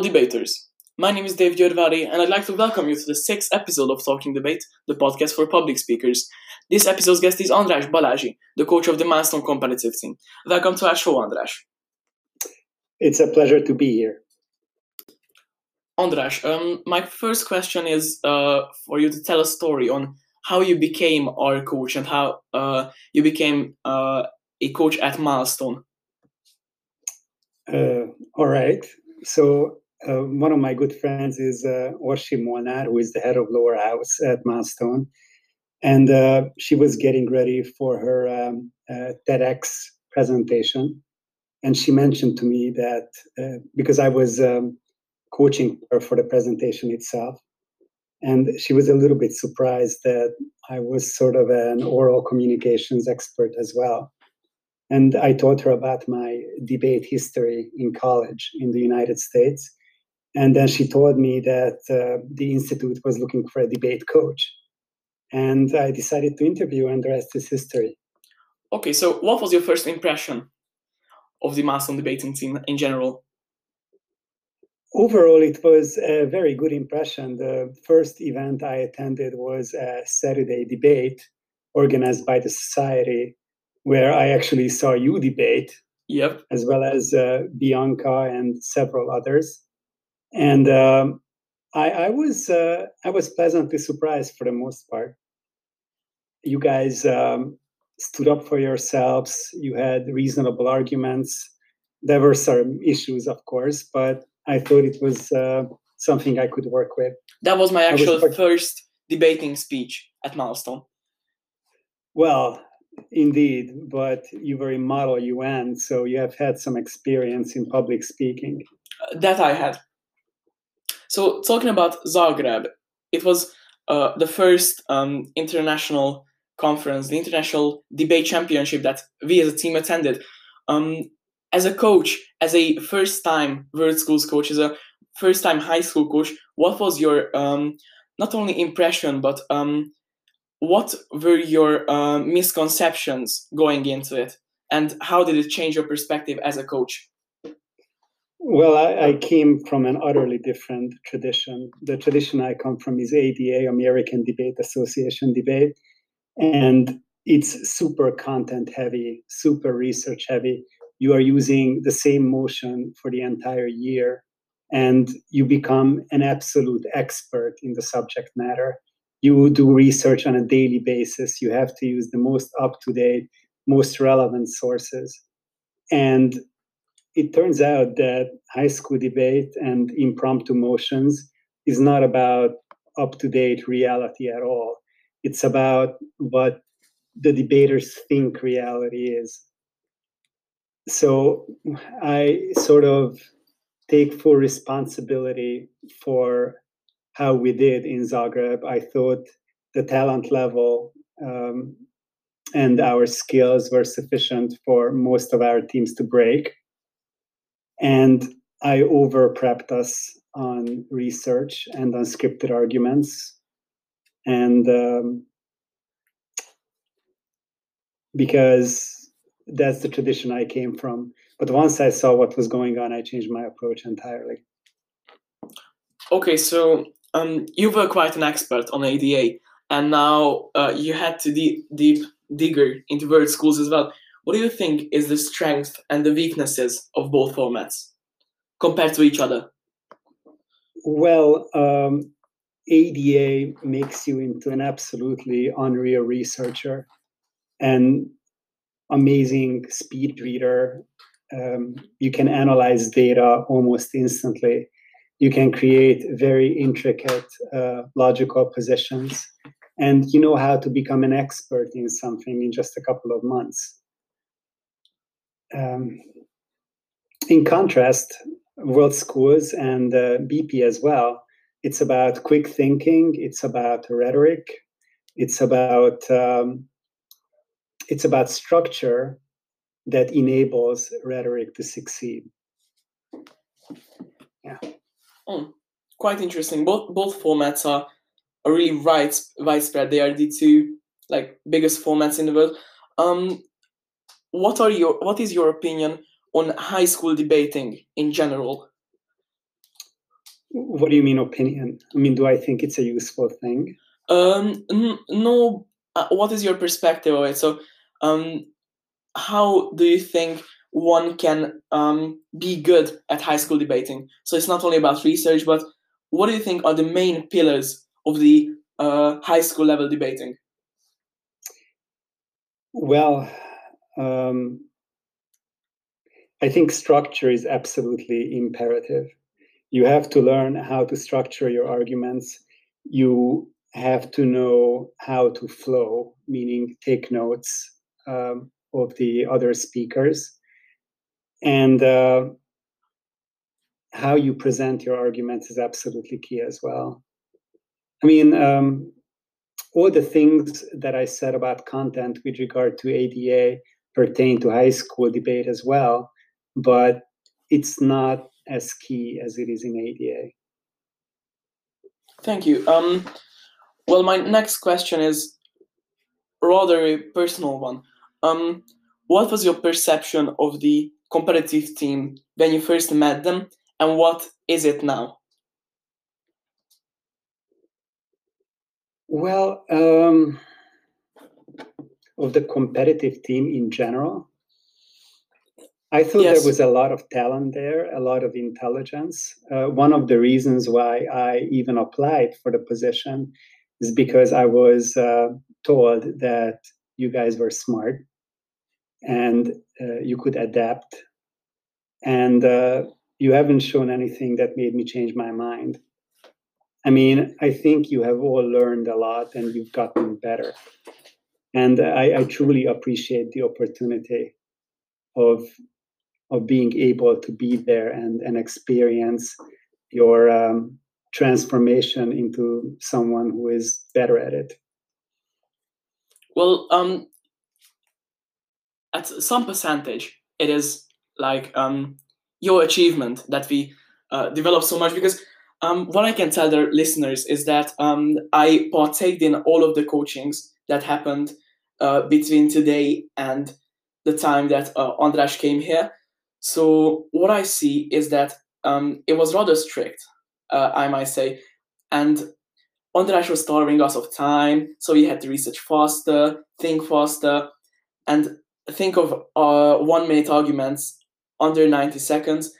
Hello, debaters. My name is Dave Giordvari, and I'd like to welcome you to the sixth episode of Talking Debate, the podcast for public speakers. This episode's guest is András Balazsy, the coach of the Milestone competitive team. Welcome to our show, András. It's a pleasure to be here. András, um, my first question is uh, for you to tell a story on how you became our coach and how uh, you became uh, a coach at Milestone. Uh, all right. So uh, one of my good friends is uh, Orsi Molnár, who is the head of lower house at Milestone. And uh, she was getting ready for her um, uh, TEDx presentation. And she mentioned to me that uh, because I was um, coaching her for the presentation itself, and she was a little bit surprised that I was sort of an oral communications expert as well. And I taught her about my debate history in college in the United States. And then she told me that uh, the Institute was looking for a debate coach. And I decided to interview, and the rest is history. Okay, so what was your first impression of the Milestone debating team in general? Overall, it was a very good impression. The first event I attended was a Saturday debate organized by the Society where I actually saw you debate. Yep. As well as uh, Bianca and several others, and um, I, I, was uh, I was pleasantly surprised for the most part. You guys um, stood up for yourselves. You had reasonable arguments. There were some issues, of course, but I thought it was uh, something I could work with. That was my actual was first debating speech at Milestone. Well, Indeed, but you were in Model UN, so you have had some experience in public speaking. Uh, that I had. So, talking about Zagreb, it was uh, the first um, international conference, the International Debate Championship that we as a team attended. Um, as a coach, as a first time World Schools coach, as a first time high school coach, what was your um, not only impression, but um, what were your uh, misconceptions going into it and how did it change your perspective as a coach well I, I, came from an utterly different tradition the tradition i come from is ada american debate association debate and it's super content heavy super research heavy you are using the same motion for the entire year and you become an absolute expert in the subject matter you do research on a daily basis. You have to use the most up to date, most relevant sources. And it turns out that high school debate and impromptu motions is not about up to date reality at all. It's about what the debaters think reality is. So I sort of take full responsibility for how we did in Zagreb. I thought the talent level um, and our skills were sufficient for most of our teams to break. And I over prepped us on research and on scripted arguments. And um, because that's the tradition I came from. But once I saw what was going on, I changed my approach entirely. Okay, so um, you were quite an expert on ADA, and now uh, you had to deep, deep digger into World Schools as well. What do you think is the strength and the weaknesses of both formats compared to each other? Well, um, ADA makes you into an absolutely unreal researcher and amazing speed reader. Um, you can analyze data almost instantly you can create very intricate uh, logical positions and you know how to become an expert in something in just a couple of months um, in contrast world schools and uh, bp as well it's about quick thinking it's about rhetoric it's about um, it's about structure that enables rhetoric to succeed yeah Oh, quite interesting. Both both formats are, are really wide, widespread. They are the two like biggest formats in the world. Um, what are your what is your opinion on high school debating in general? What do you mean opinion? I mean, do I think it's a useful thing? Um, n- no. Uh, what is your perspective of it? So, um, how do you think one can um, be good at high school debating? So it's not only about research, but what do you think are the main pillars of the uh, high school level debating? Well, um, I think structure is absolutely imperative. You have to learn how to structure your arguments. You have to know how to flow, meaning take notes um, of the other speakers, and uh, how you present your arguments is absolutely key as well. I mean, um, all the things that I said about content with regard to ADA pertain to high school debate as well, but it's not as key as it is in ADA. Thank you. Um, well, my next question is rather a personal one. Um, what was your perception of the competitive team when you first met them, and what is it now? Well, um, of the competitive team in general, I thought yes. there was a lot of talent there, a lot of intelligence. Uh, one of the reasons why I even applied for the position is because I was uh, told that you guys were smart and uh, you could adapt. And uh, you haven't shown anything that made me change my mind. I mean, I think you have all learned a lot and you've gotten better. And I, I truly appreciate the opportunity of of being able to be there and, and experience your um, transformation into someone who is better at it? Well, um, at some percentage, it is like um, your achievement that we uh, develop so much because um, what I can tell the listeners is that um, I partaked in all of the coachings that happened uh, between today and the time that uh, András came here. So what I see is that um, it was rather strict, uh, I might say, and András was starving us of time, so we had to research faster, think faster, and think of uh, one-minute arguments under 90 seconds.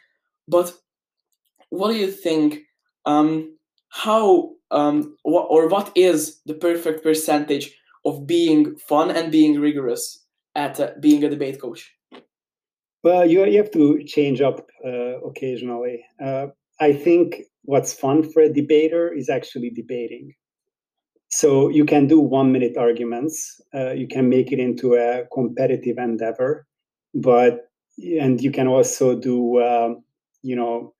But what do you think? Um, how um, what, or what is the perfect percentage of being fun and being rigorous at uh, being a debate coach? Well, you, you have to change up uh, occasionally. Uh, I think what's fun for a debater is actually debating. So you can do one minute arguments, uh, you can make it into a competitive endeavor, but and you can also do um, you know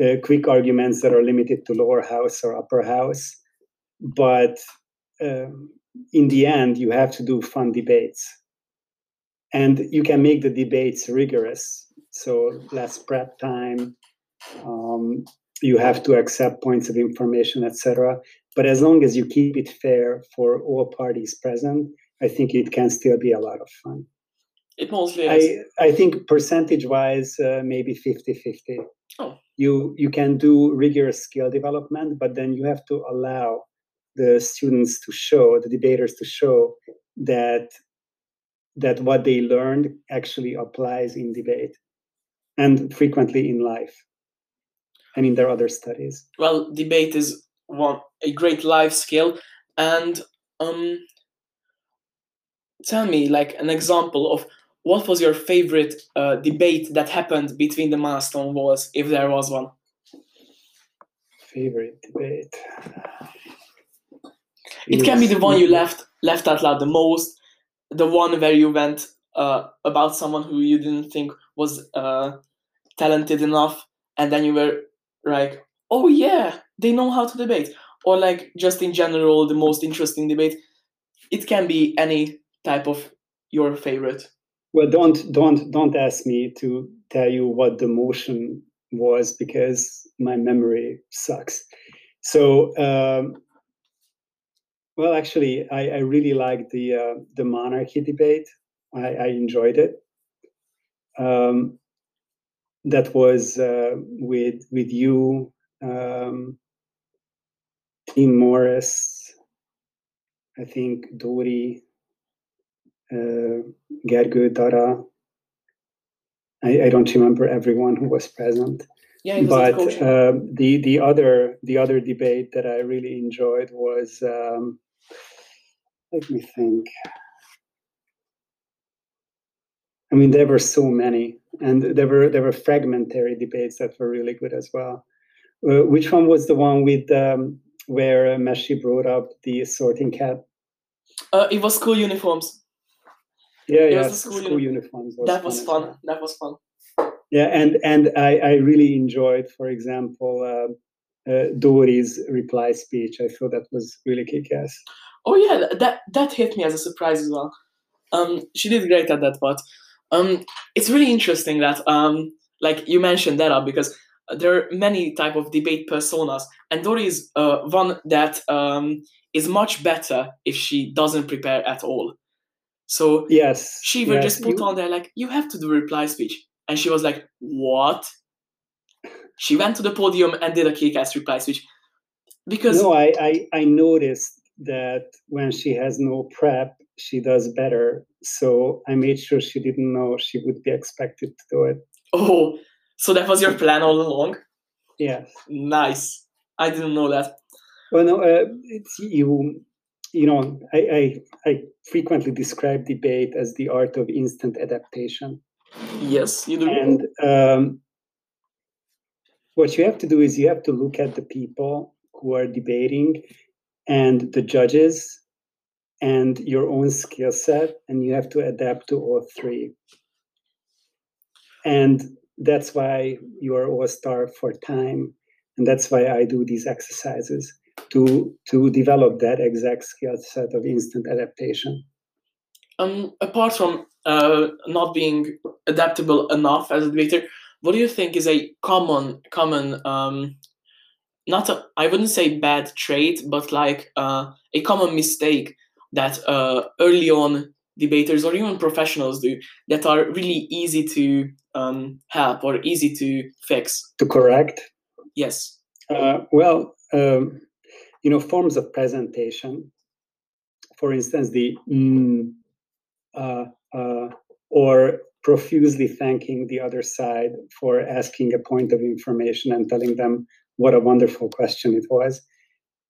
uh, quick arguments that are limited to lower house or upper house. But um, in the end, you have to do fun debates. And you can make the debates rigorous. So less prep time um, you have to accept points of information etc but as long as you keep it fair for all parties present i think it can still be a lot of fun. It mostly is. I, I think percentage wise uh, maybe 50 50 oh. you you can do rigorous skill development but then you have to allow the students to show the debaters to show that that what they learned actually applies in debate and frequently in life and in their other studies. Well, debate is one a great life skill, and um, tell me like an example of what was your favorite uh, debate that happened between the milestone walls, if there was one. Favorite debate. It can be the one you left left out loud the most, the one where you went uh, about someone who you didn't think was uh, talented enough, and then you were like, oh yeah, they know how to debate, or like just in general the most interesting debate. It can be any type of your favorite. Well, don't don't don't ask me to tell you what the motion was because my memory sucks. So um, well, actually, I, I really liked the uh, the monarchy debate. I, I enjoyed it. Um, that was uh, with with you, um, Tim Morris, I think Dori, uh, Gergő Dara. I, I, don't remember everyone who was present. Yeah, but uh, the the other the other debate that I really enjoyed was um, let me think. I mean, there were so many, and there were there were fragmentary debates that were really good as well. Uh, which one was the one with um, where uh, Meshi brought up the sorting cap? Uh, it was school uniforms. Yeah, yeah, school, school uni- uniforms. Was that was fun. Well. That was fun. Yeah, and and I, I really enjoyed, for example, uh, uh, Dori's reply speech. I thought that was really kick-ass. Oh yeah, that that hit me as a surprise as well. Um, she did great at that part. Um, it's really interesting that um, like you mentioned that up because there are many type of debate personas, and Dori is uh, one that um, is much better if she doesn't prepare at all. So yes, she will yes, just put you... on there like you have to do reply speech, and she was like, "What?" She went to the podium and did a kick-ass reply speech because no, I, I I noticed that when she has no prep, she does better. So I made sure she didn't know she would be expected to do it. Oh, so that was your plan all along? Yes. Nice. I didn't know that. Well, no, uh, it's you. You know, I, I I frequently describe debate as the art of instant adaptation. Yes, you do. And um, what you have to do is you have to look at the people who are debating and the judges and your own skill set, and you have to adapt to all three. And that's why you are all star for time. And that's why I do these exercises to to develop that exact skill set of instant adaptation. Um, apart from uh, not being adaptable enough as a debater, what do you think is a common common um, not I I wouldn't say bad trait, but like uh, a common mistake that uh, early on debaters or even professionals do that are really easy to um, help or easy to fix? To correct? Yes. Uh, well um, you know forms of presentation for instance the mm, uh, uh, or profusely thanking the other side for asking a point of information and telling them what a wonderful question it was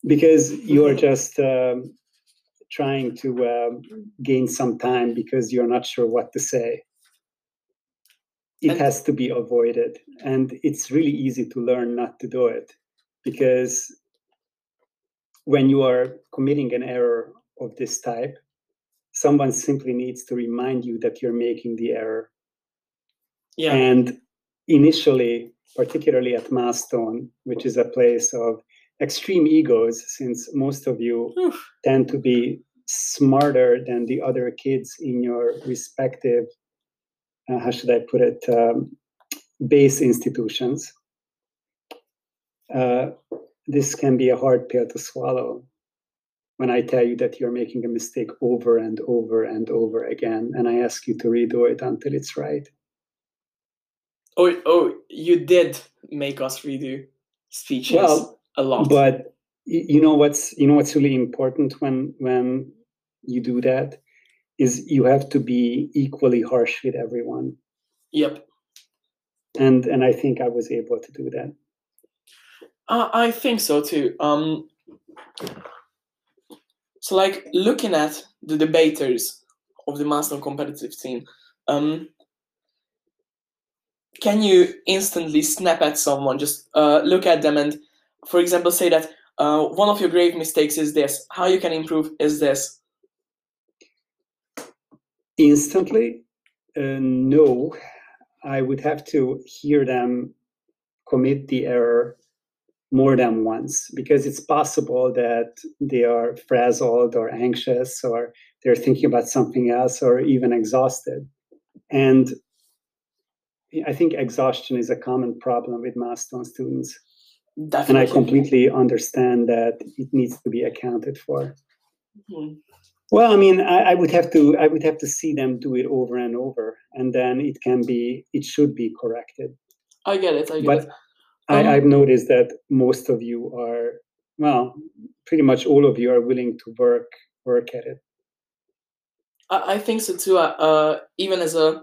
because you are mm-hmm. just um, trying to uh, gain some time because you're not sure what to say it has to be avoided and it's really easy to learn not to do it because when you are committing an error of this type someone simply needs to remind you that you're making the error yeah and initially particularly at Milestone, which is a place of extreme egos, since most of you Oof. tend to be smarter than the other kids in your respective, uh, how should I put it, um, base institutions. Uh, this can be a hard pill to swallow when I tell you that you're making a mistake over and over and over again, and I ask you to redo it until it's right. Oh, oh, you did make us redo speeches well, a lot. But you know what's you know what's really important when when you do that is you have to be equally harsh with everyone. Yep. And and I think I was able to do that. Uh, I think so too. Um, so like looking at the debaters of the master competitive scene, um, can you instantly snap at someone? Just uh, look at them and for example say that uh, one of your grave mistakes is this. How you can improve is this. Instantly uh, no. I would have to hear them commit the error more than once because it's possible that they are frazzled or anxious or they're thinking about something else or even exhausted and I think exhaustion is a common problem with Milestone students. Definitely. And I completely understand that it needs to be accounted for. Mm-hmm. Well, I mean, I, I, would have to I would have to see them do it over and over, and then it can be it should be corrected. I get it. I get but, it. I, Um, I've noticed that most of you are, well, pretty much all of you are willing to work work at it. I, I think so too. Uh, uh, even as a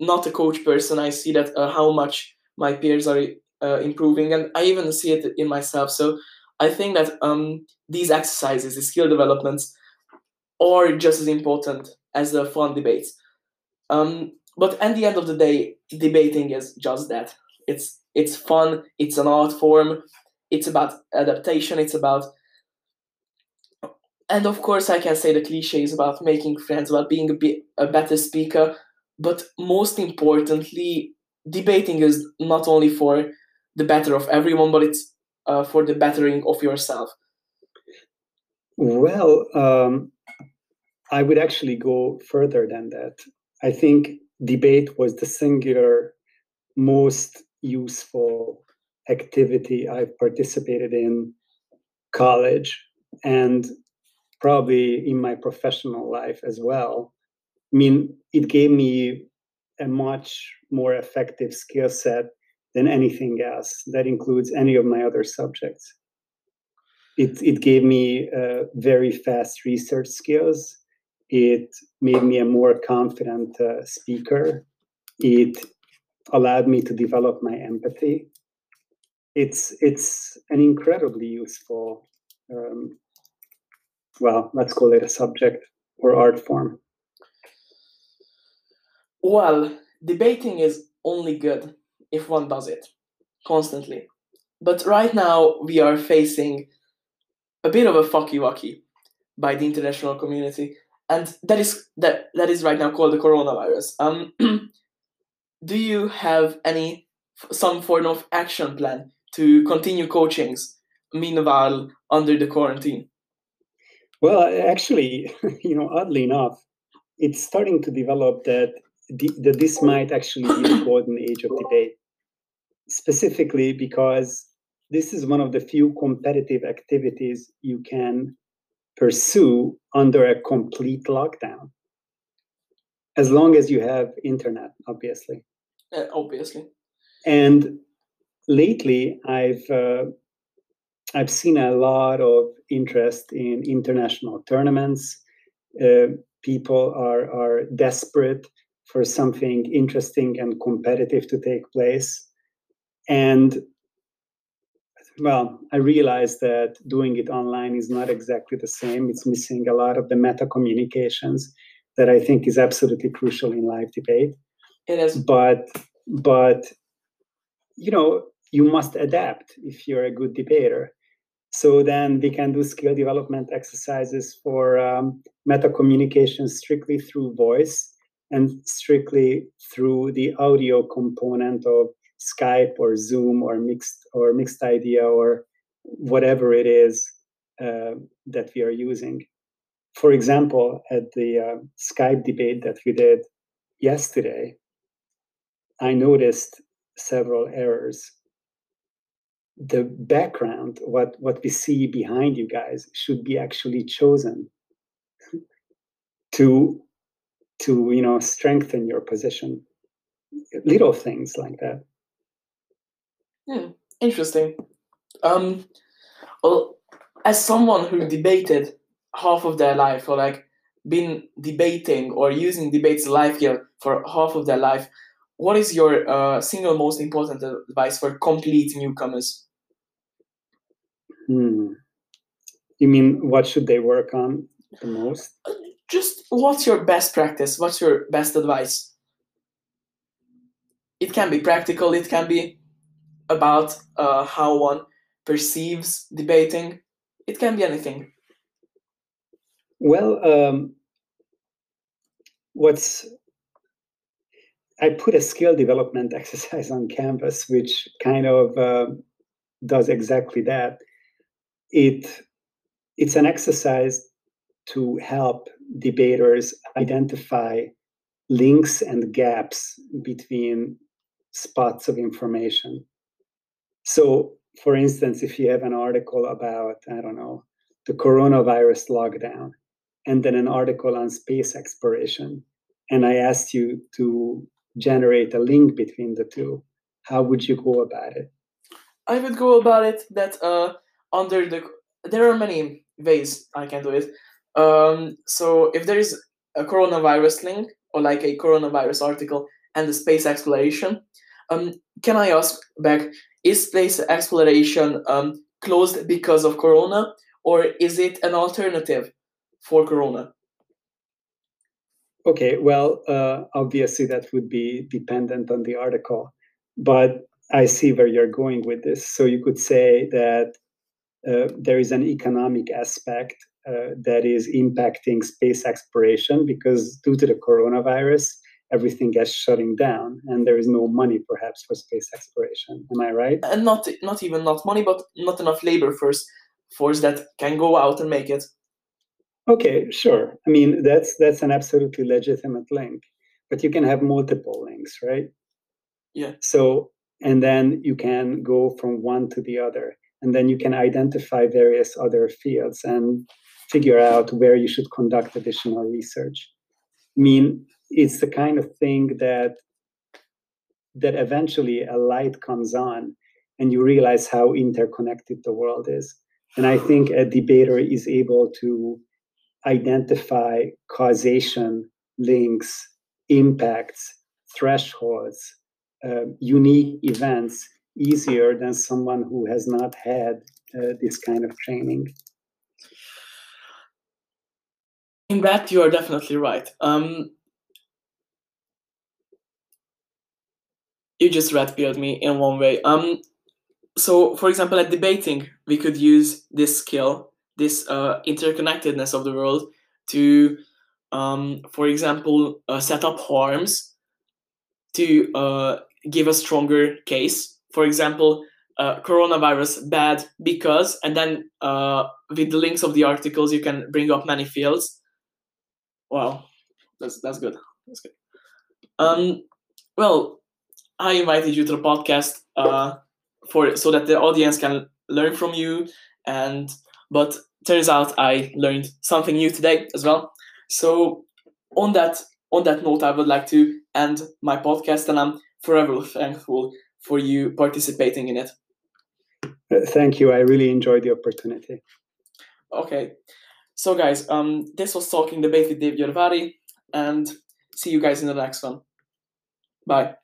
not a coach person, I see that uh, how much my peers are uh, improving, and I even see it in myself. So I think that um, these exercises, the skill developments, are just as important as the fun debates. Um, but at the end of the day, debating is just that. It's it's fun. It's an art form. It's about adaptation. It's about and of course i can say the cliches about making friends about being a bit a better speaker but most importantly debating is not only for the better of everyone but it's uh, for the bettering of yourself Well, um, I would actually go further than that. I think debate was the singular most useful activity I've participated in college and probably in my professional life as well. I mean, it gave me a much more effective skill set than anything else. That includes any of my other subjects. It, it gave me uh, very fast research skills. It made me a more confident uh, speaker. It allowed me to develop my empathy. It's it's an incredibly useful, um, well, let's call it a subject or art form. well debating is only good if one does it constantly but right now we are facing a bit of a fucky wucky by the international community and that is that that is right now called the coronavirus um do you have any some form of action plan to continue coachings meanwhile under the quarantine? Well, actually, you know, oddly enough, it's starting to develop that that this might actually be the golden age of debate, specifically because this is one of the few competitive activities you can pursue under a complete lockdown, as long as you have internet, obviously. Uh, obviously And lately, I've uh, I've seen a lot of interest in international tournaments. Uh, people are are desperate for something interesting and competitive to take place, and well, I realized that doing it online is not exactly the same. It's missing a lot of the meta communications that I think is absolutely crucial in live debate. It is. But but you know you must adapt if you're a good debater. So then we can do skill development exercises for um, meta communication strictly through voice and strictly through the audio component of skype or zoom or mixed or Mixidea or whatever it is uh, that we are using for example at the uh, skype debate that we did yesterday I noticed several errors. The background, what what we see behind you guys, should be actually chosen to to you know strengthen your position. Little things like that. Yeah, interesting. Um, well, as someone who debated half of their life, or like been debating or using debates life here for half of their life, what is your uh, single most important advice for complete newcomers? Hmm. You mean what should they work on the most? Just what's your best practice? What's your best advice? It can be practical. It can be about uh, how one perceives debating. It can be anything. Well, um, what's I put a skill development exercise on Canvas, which kind of uh, does exactly that. It it's an exercise to help debaters identify links and gaps between spots of information. So, for instance, if you have an article about I don't know the coronavirus lockdown, and then an article on space exploration, and I asked you to generate a link between the two, how would you go about it? I would go about it that uh, under the there are many ways I can do it. Um, so if there is a coronavirus link or like a coronavirus article and the space exploration, um, can I ask back? Is space exploration um, closed because of corona, or is it an alternative for corona? Okay, well, uh, obviously that would be dependent on the article, but I see where you're going with this. So you could say that uh, there is an economic aspect uh, that is impacting space exploration because due to the coronavirus, everything gets shutting down and there is no money perhaps for space exploration. Am I right? And not not even not money, but not enough labor force force that can go out and make it. Okay, sure. I mean, that's that's an absolutely legitimate link, but you can have multiple links, right? Yeah. So, and then you can go from one to the other, and then you can identify various other fields and figure out where you should conduct additional research. I mean, it's the kind of thing that that eventually a light comes on and you realize how interconnected the world is. And I think a debater is able to identify causation, links, impacts, thresholds, uh, unique events easier than someone who has not had uh, this kind of training. In that, you are definitely right. Um, you just red pilled me in one way. Um, so, for example, at debating, we could use this skill this uh, interconnectedness of the world to, um, for example, uh, set up harms to uh, give a stronger case. For example, uh, coronavirus bad because, and then uh, with the links of the articles, you can bring up many fields. Wow, that's that's good. That's good. Um, well, I invited you to the podcast uh, for so that the audience can learn from you and but turns out I learned something new today as well. So on that on that note, I would like to end my podcast, and I'm forever thankful for you participating in it. Uh, thank you. I really enjoyed the opportunity. Okay. So guys, um, this was Talking Debate with Dave Yorvari, and see you guys in the next one. Bye.